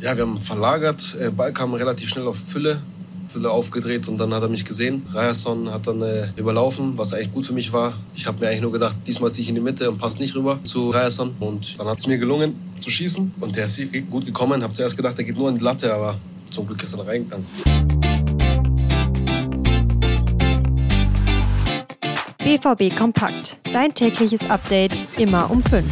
Ja, wir haben verlagert. Der Ball kam relativ schnell auf Fülle. Fülle aufgedreht und dann hat er mich gesehen. Ryerson hat dann äh, überlaufen, was eigentlich gut für mich war. Ich habe mir eigentlich nur gedacht, diesmal ziehe ich in die Mitte und passe nicht rüber zu Ryerson. Und dann hat es mir gelungen zu schießen und der ist gut gekommen. Habe zuerst gedacht, der geht nur in die Latte, aber zum Glück ist er reingegangen. BVB Kompakt. Dein tägliches Update immer um 5.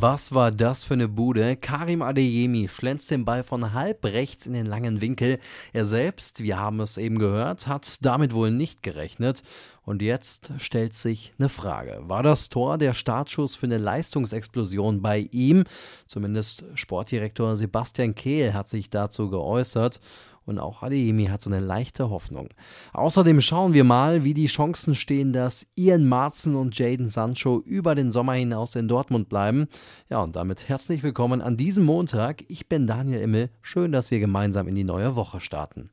Was war das für eine Bude? Karim Adeyemi schlänzt den Ball von halb rechts in den langen Winkel. Er selbst, wir haben es eben gehört, hat damit wohl nicht gerechnet. Und jetzt stellt sich eine Frage. War das Tor der Startschuss für eine Leistungsexplosion bei ihm? Zumindest Sportdirektor Sebastian Kehl hat sich dazu geäußert und auch Adeyemi hat so eine leichte Hoffnung. Außerdem schauen wir mal, wie die Chancen stehen, dass Ian Marzen und Jaden Sancho über den Sommer hinaus in Dortmund bleiben. Ja, und damit herzlich willkommen an diesem Montag. Ich bin Daniel Immel. Schön, dass wir gemeinsam in die neue Woche starten.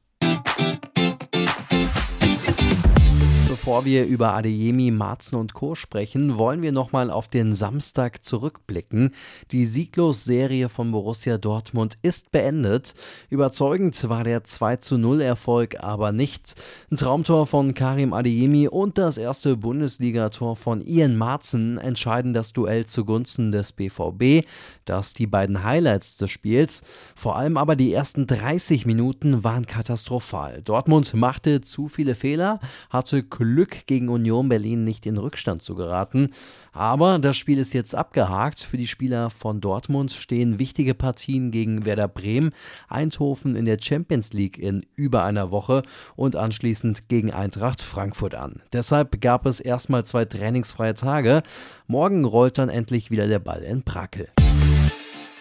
Bevor wir über Adeyemi, Marzen und Co. sprechen, wollen wir nochmal auf den Samstag zurückblicken. Die Sieglos-Serie von Borussia Dortmund ist beendet. Überzeugend war der 2 zu 0 Erfolg aber nicht. Ein Traumtor von Karim Adeyemi und das erste Bundesligator von Ian Marzen entscheiden das Duell zugunsten des BVB. Das die beiden Highlights des Spiels. Vor allem aber die ersten 30 Minuten waren katastrophal. Dortmund machte zu viele Fehler, hatte Klü Glück gegen Union Berlin nicht in Rückstand zu geraten. Aber das Spiel ist jetzt abgehakt. Für die Spieler von Dortmund stehen wichtige Partien gegen Werder Bremen, Eindhoven in der Champions League in über einer Woche und anschließend gegen Eintracht Frankfurt an. Deshalb gab es erstmal zwei trainingsfreie Tage. Morgen rollt dann endlich wieder der Ball in Brakel.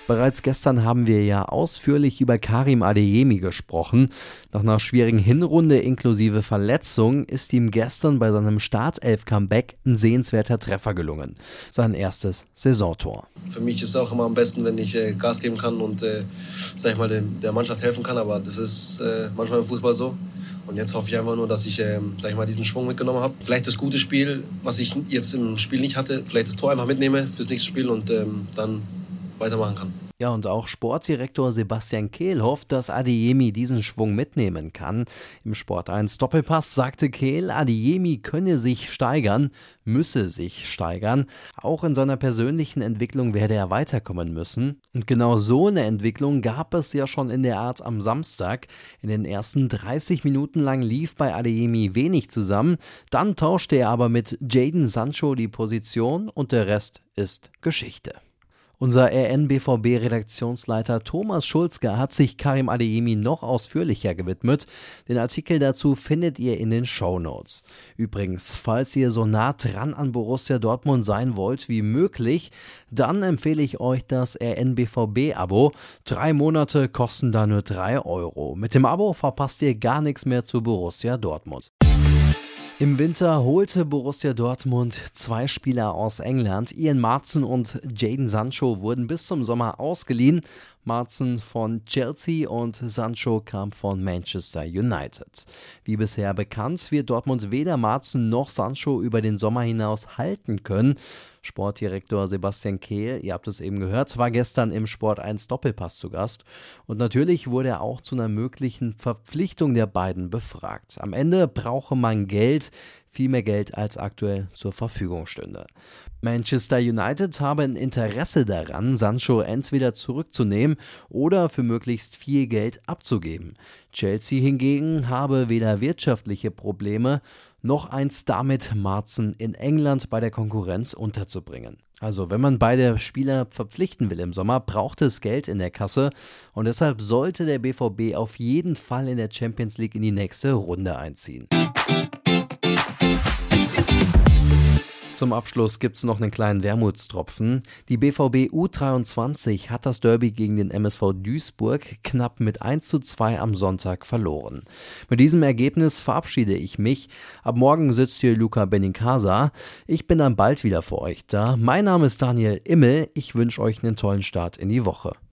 Bereits gestern haben wir ja ausführlich über Karim Adeyemi gesprochen. Nach einer schwierigen Hinrunde inklusive Verletzung ist ihm gestern bei seinem Startelf-Comeback ein sehenswerter Treffer gelungen. Sein erstes Saisontor. Für mich ist es auch immer am besten, wenn ich äh, Gas geben kann und äh, sag ich mal, der Mannschaft helfen kann. Aber das ist äh, manchmal im Fußball so. Und jetzt hoffe ich einfach nur, dass ich, äh, sag ich mal, diesen Schwung mitgenommen habe. Vielleicht das gute Spiel, was ich jetzt im Spiel nicht hatte, vielleicht das Tor einfach mitnehme fürs nächste Spiel und ähm, dann weitermachen kann. Ja, und auch Sportdirektor Sebastian Kehl hofft, dass Adeyemi diesen Schwung mitnehmen kann. Im Sport 1 Doppelpass sagte Kehl, Adeyemi könne sich steigern, müsse sich steigern. Auch in seiner persönlichen Entwicklung werde er weiterkommen müssen. Und genau so eine Entwicklung gab es ja schon in der Art am Samstag. In den ersten 30 Minuten lang lief bei Adeyemi wenig zusammen. Dann tauschte er aber mit Jaden Sancho die Position und der Rest ist Geschichte. Unser RNBVB-Redaktionsleiter Thomas Schulzke hat sich Karim Adeyemi noch ausführlicher gewidmet. Den Artikel dazu findet ihr in den Show Notes. Übrigens, falls ihr so nah dran an Borussia Dortmund sein wollt wie möglich, dann empfehle ich euch das RNBVB-Abo. Drei Monate kosten da nur drei Euro. Mit dem Abo verpasst ihr gar nichts mehr zu Borussia Dortmund. Im Winter holte Borussia Dortmund zwei Spieler aus England. Ian Marzen und Jaden Sancho wurden bis zum Sommer ausgeliehen. Marzen von Chelsea und Sancho kam von Manchester United. Wie bisher bekannt, wird Dortmund weder Marzen noch Sancho über den Sommer hinaus halten können. Sportdirektor Sebastian Kehl, ihr habt es eben gehört, war gestern im Sport 1 Doppelpass zu Gast. Und natürlich wurde er auch zu einer möglichen Verpflichtung der beiden befragt. Am Ende brauche man Geld, viel mehr Geld als aktuell zur Verfügung stünde. Manchester United habe ein Interesse daran, Sancho entweder zurückzunehmen oder für möglichst viel Geld abzugeben. Chelsea hingegen habe weder wirtschaftliche Probleme noch eins damit, Marzen in England bei der Konkurrenz unterzubringen. Also, wenn man beide Spieler verpflichten will im Sommer, braucht es Geld in der Kasse und deshalb sollte der BVB auf jeden Fall in der Champions League in die nächste Runde einziehen. Zum Abschluss gibt es noch einen kleinen Wermutstropfen. Die BVB U23 hat das Derby gegen den MSV Duisburg knapp mit 1 zu 2 am Sonntag verloren. Mit diesem Ergebnis verabschiede ich mich. Ab morgen sitzt hier Luca Benincasa. Ich bin dann bald wieder für euch da. Mein Name ist Daniel Immel. Ich wünsche euch einen tollen Start in die Woche.